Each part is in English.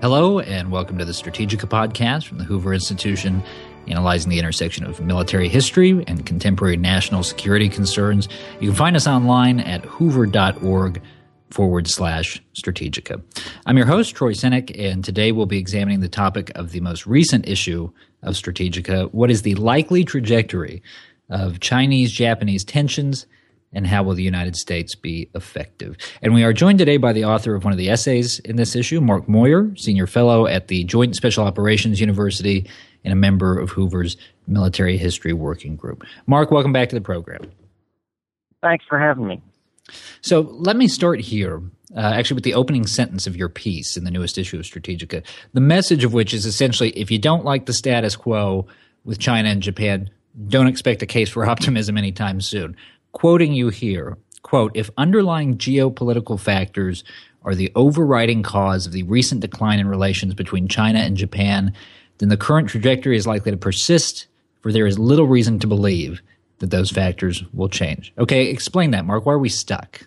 Hello, and welcome to the Strategika podcast from the Hoover Institution, analyzing the intersection of military history and contemporary national security concerns. You can find us online at hoover.org forward slash Strategika. I'm your host, Troy Senik, and today we'll be examining the topic of the most recent issue of Strategika What is the likely trajectory of Chinese Japanese tensions? And how will the United States be effective? And we are joined today by the author of one of the essays in this issue, Mark Moyar, senior fellow at the Joint Special Operations University and a member of Hoover's Military History Working Group. Mark, welcome back to the program. Thanks for having me. So let me start here. Uh, actually, with the opening sentence of your piece in the newest issue of Strategika, the message of which is essentially if you don't like the status quo with China and Japan, don't expect a case for optimism anytime soon quoting you here, quote, if underlying geopolitical factors are the overriding cause of the recent decline in relations between China and Japan, then the current trajectory is likely to persist, for there is little reason to believe that those factors will change. Okay, explain that, Mark. Why are we stuck?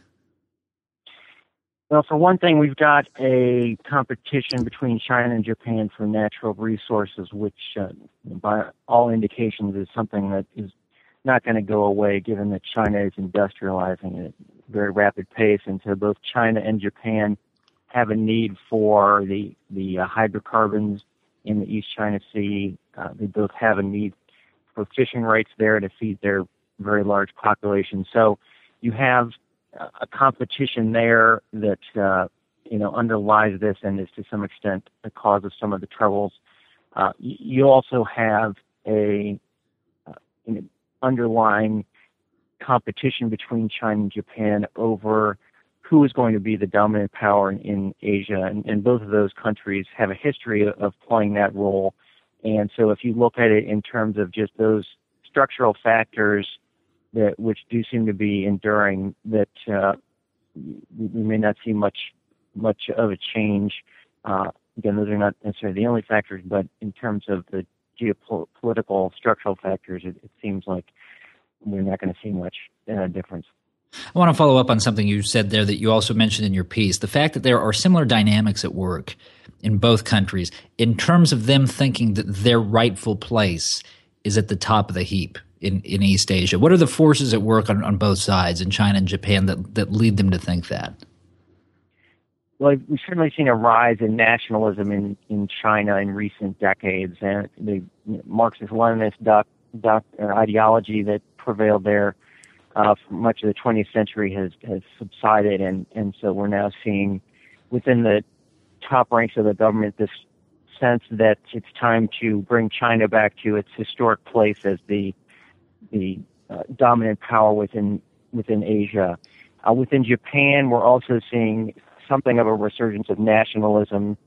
Well, for one thing, we've got a competition between China and Japan for natural resources, which, uh, by all indications, is something that is not going to go away given that China is industrializing at a very rapid pace. And so both China and Japan have a need for the, the uh, hydrocarbons in the East China Sea. Uh, they both have a need for fishing rights there to feed their very large population. So you have a competition there that, uh, you know, underlies this and is to some extent the cause of some of the troubles. Uh, you also have a, uh, underlying competition between China and Japan over who is going to be the dominant power in Asia. And, and both of those countries have a history of, of playing that role. And so if you look at it in terms of just those structural factors that which do seem to be enduring, that uh, we may not see much much of a change. Uh, again, those are not necessarily the only factors, but in terms of the geopolitical structural factors, it, it seems like we're not going to see much uh, difference. I want to follow up on something you said there that you also mentioned in your piece the fact that there are similar dynamics at work in both countries in terms of them thinking that their rightful place is at the top of the heap in, in East Asia. What are the forces at work on, on both sides, in China and Japan, that, that lead them to think that? Well, we've certainly seen a rise in nationalism in, in China in recent decades, and the Marxist-Leninist doc, doc, uh, ideology that prevailed there uh, for much of the 20th century has has subsided, and and so we're now seeing within the top ranks of the government this sense that it's time to bring China back to its historic place as the the uh, dominant power within within Asia. Uh, within Japan, we're also seeing something of a resurgence of nationalism.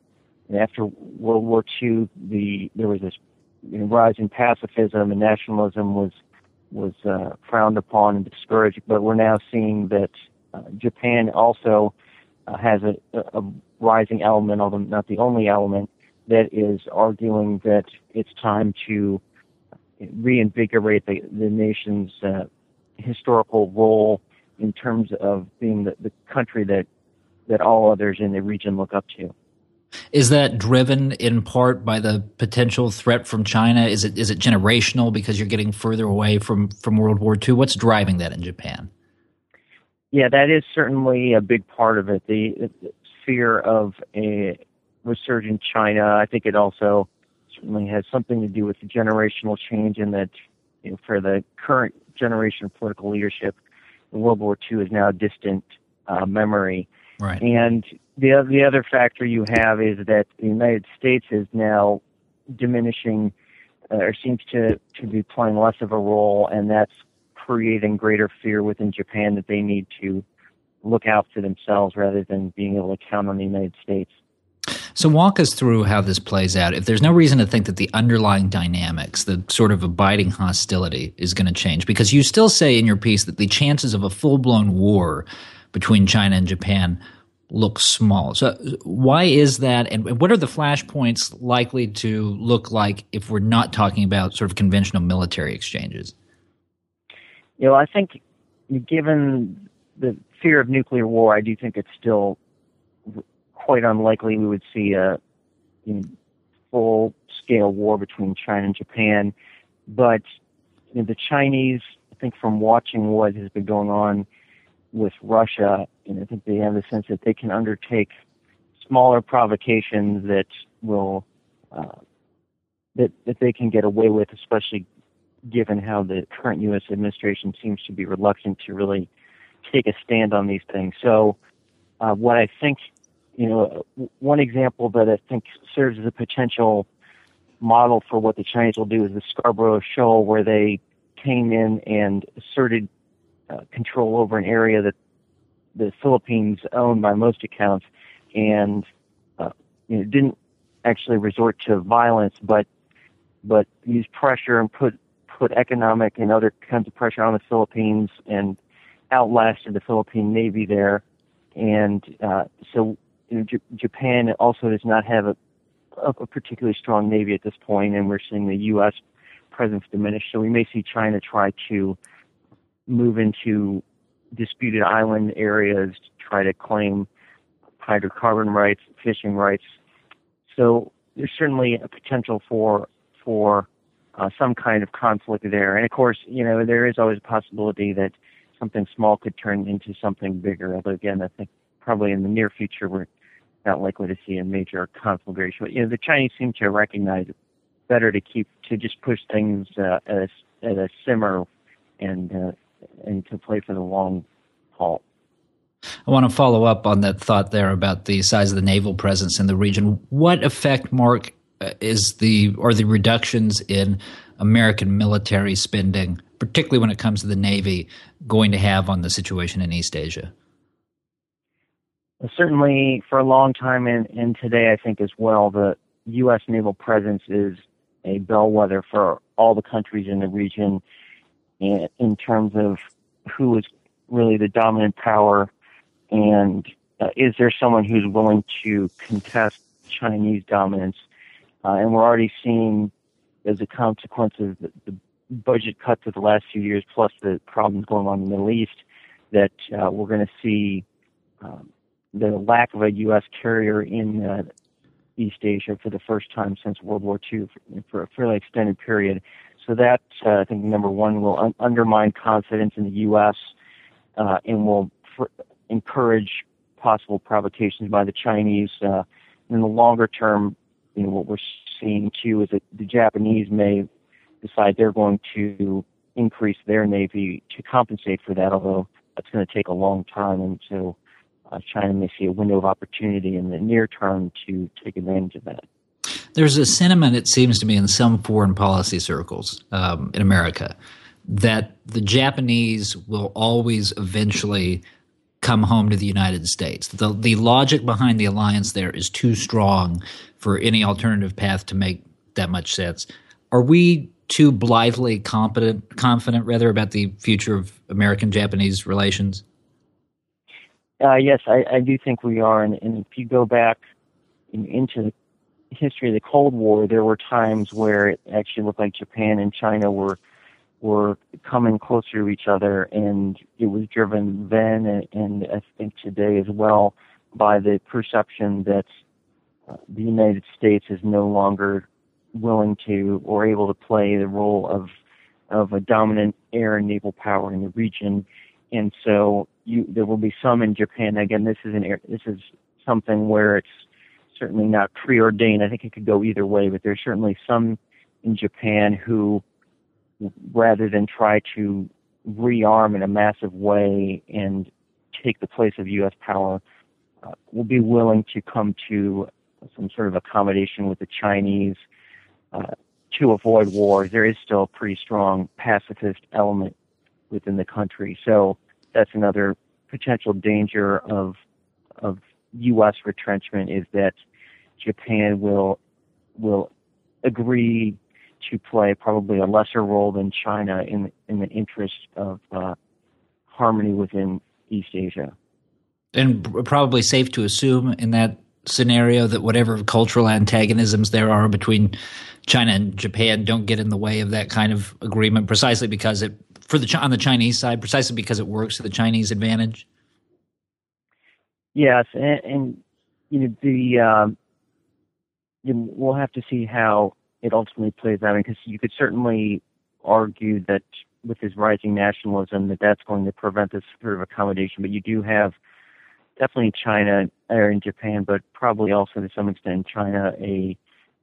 After World War II, the there was this you know, rise pacifism, and nationalism was was uh, frowned upon and discouraged. But we're now seeing that uh, Japan also uh, has a, a rising element, although not the only element, that is arguing that it's time to reinvigorate the, the nation's uh, historical role in terms of being the, the country that that all others in the region look up to. Is that driven in part by the potential threat from China? Is it is it generational because you're getting further away from from World War II? What's driving that in Japan? Yeah, that is certainly a big part of it. The, the fear of a resurgent China. I think it also certainly has something to do with the generational change in that you know, for the current generation of political leadership, World War II is now a distant uh, memory. Right. And the the other factor you have is that the United States is now diminishing, uh, or seems to to be playing less of a role, and that's creating greater fear within Japan that they need to look out for themselves rather than being able to count on the United States. So, walk us through how this plays out. If there's no reason to think that the underlying dynamics, the sort of abiding hostility, is going to change, because you still say in your piece that the chances of a full blown war between China and Japan looks small. So, why is that? And what are the flashpoints likely to look like if we're not talking about sort of conventional military exchanges? You know, I think given the fear of nuclear war, I do think it's still quite unlikely we would see a you know, full scale war between China and Japan. But you know, the Chinese, I think, from watching what has been going on with Russia, and I think they have the sense that they can undertake smaller provocations that will uh, that that they can get away with, especially given how the current U.S. administration seems to be reluctant to really take a stand on these things. So, uh, what I think, you know, one example that I think serves as a potential model for what the Chinese will do is the Scarborough Shoal, where they came in and asserted uh, control over an area that the Philippines owned by most accounts, and uh, you know, didn't actually resort to violence, but but used pressure and put put economic and other kinds of pressure on the Philippines and outlasted the Philippine Navy there. And uh, so you know, J- Japan also does not have a, a particularly strong navy at this point, and we're seeing the U.S. presence diminish. So we may see China try to move into disputed island areas, to try to claim hydrocarbon rights, fishing rights. So there's certainly a potential for for uh, some kind of conflict there. And of course, you know, there is always a possibility that something small could turn into something bigger. Although again, I think probably in the near future we're not likely to see a major conflagration. But you know, the Chinese seem to recognize it better to keep to just push things uh, at a, at a simmer and uh, and to play for the long haul. I want to follow up on that thought there about the size of the naval presence in the region. What effect, Mark, uh, is the or the reductions in American military spending, particularly when it comes to the Navy, going to have on the situation in East Asia? Certainly, for a long time and, and today, I think as well, the U.S. naval presence is a bellwether for all the countries in the region in, terms of who is really the dominant power and uh, is there someone who's willing to contest Chinese dominance? Uh, and we're already seeing, as a consequence of the, the, budget cuts of the last few years, plus the problems going on in the Middle East, that uh, we're going to see um, the lack of a U.S. carrier in uh, East Asia for the first time since World War II for, for a fairly extended period. So that, uh, I think, number one, will un- undermine confidence in the U.S. Uh, and will fr- encourage possible provocations by the Chinese. Uh, in the longer term, you know, what we're seeing too is that the Japanese may decide they're going to increase their navy to compensate for that, although that's going to take a long time. And so uh, China may see a window of opportunity in the near term to take advantage of that. There's a sentiment, it seems to me, in some foreign policy circles um, in America that the Japanese will always eventually come home to the United States. The, the logic behind the alliance there is too strong for any alternative path to make that much sense. Are we too blithely competent, confident rather about the future of American Japanese relations? Uh, yes, I, I, do think we are. And, and if you go back in, into the history of the Cold War, there were times where it actually looked like Japan and China were were coming closer to each other, and it was driven then and, and I think today as well by the perception that uh, the United States is no longer willing to or able to play the role of of a dominant air and naval power in the region, and so you, there will be some in Japan. Again, this is an air, this is something where it's certainly not preordained. I think it could go either way, but there's certainly some in Japan who rather than try to rearm in a massive way and take the place of U.S. power, uh, will be willing to come to some sort of accommodation with the Chinese uh, to avoid war. There is still a pretty strong pacifist element within the country, so that's another potential danger of of U.S. retrenchment is that Japan will will agree to play probably a lesser role than China in in the interest of uh, harmony within East Asia. And probably safe to assume in that scenario that whatever cultural antagonisms there are between China and Japan don't get in the way of that kind of agreement, precisely because it for the on the Chinese side, precisely because it works to the Chinese advantage. Yes, and, and you know the um, we'll have to see how it ultimately plays out because you could certainly argue that with his rising nationalism that that's going to prevent this sort of accommodation. But you do have definitely China or in Japan, but probably also to some extent China a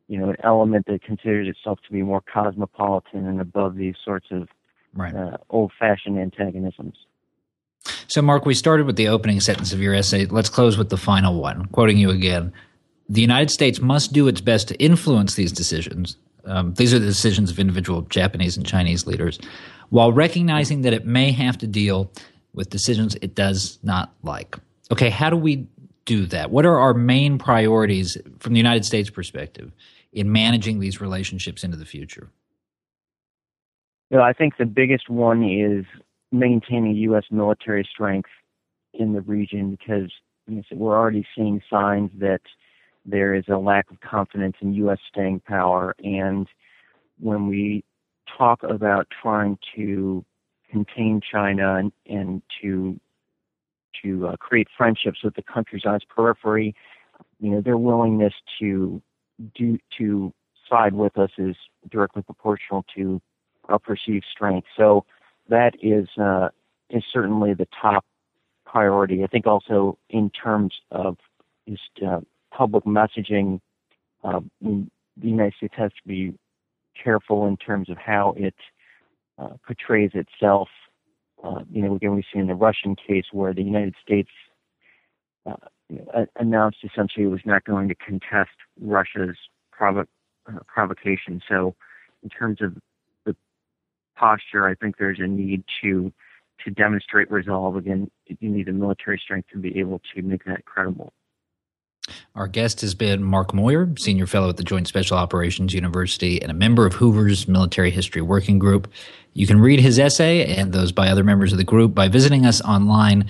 you know an element that considers itself to be more cosmopolitan and above these sorts of right. uh, old-fashioned antagonisms. So, Mark, we started with the opening sentence of your essay. Let's close with the final one. Quoting you again The United States must do its best to influence these decisions. Um, these are the decisions of individual Japanese and Chinese leaders, while recognizing that it may have to deal with decisions it does not like. Okay, how do we do that? What are our main priorities from the United States perspective in managing these relationships into the future? Know, I think the biggest one is maintaining U.S. military strength in the region because you know, we're already seeing signs that there is a lack of confidence in U.S. staying power. And when we talk about trying to contain China and, and to to uh, create friendships with the countries on its periphery, you know, their willingness to do to side with us is directly proportional to our perceived strength. So that is uh, is certainly the top priority. I think also in terms of just uh, public messaging, uh, the United States has to be careful in terms of how it uh, portrays itself. Uh, you know, again, we've seen the Russian case where the United States uh, announced essentially it was not going to contest Russia's provo- provocation. So, in terms of posture, I think there's a need to to demonstrate resolve. Again, you need the military strength to be able to make that credible. Our guest has been Mark Moyar, Senior Fellow at the Joint Special Operations University and a member of Hoover's Military History Working Group. You can read his essay and those by other members of the group by visiting us online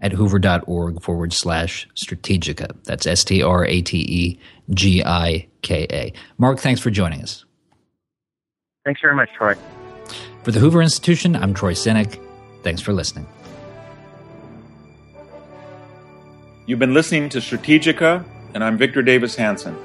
at hoover.org forward slash strategika. That's S T R A T E G I K A. Mark, thanks for joining us. Thanks very much, Troy. For the Hoover Institution, I'm Troy Senik. Thanks for listening. You've been listening to Strategika, and I'm Victor Davis Hanson.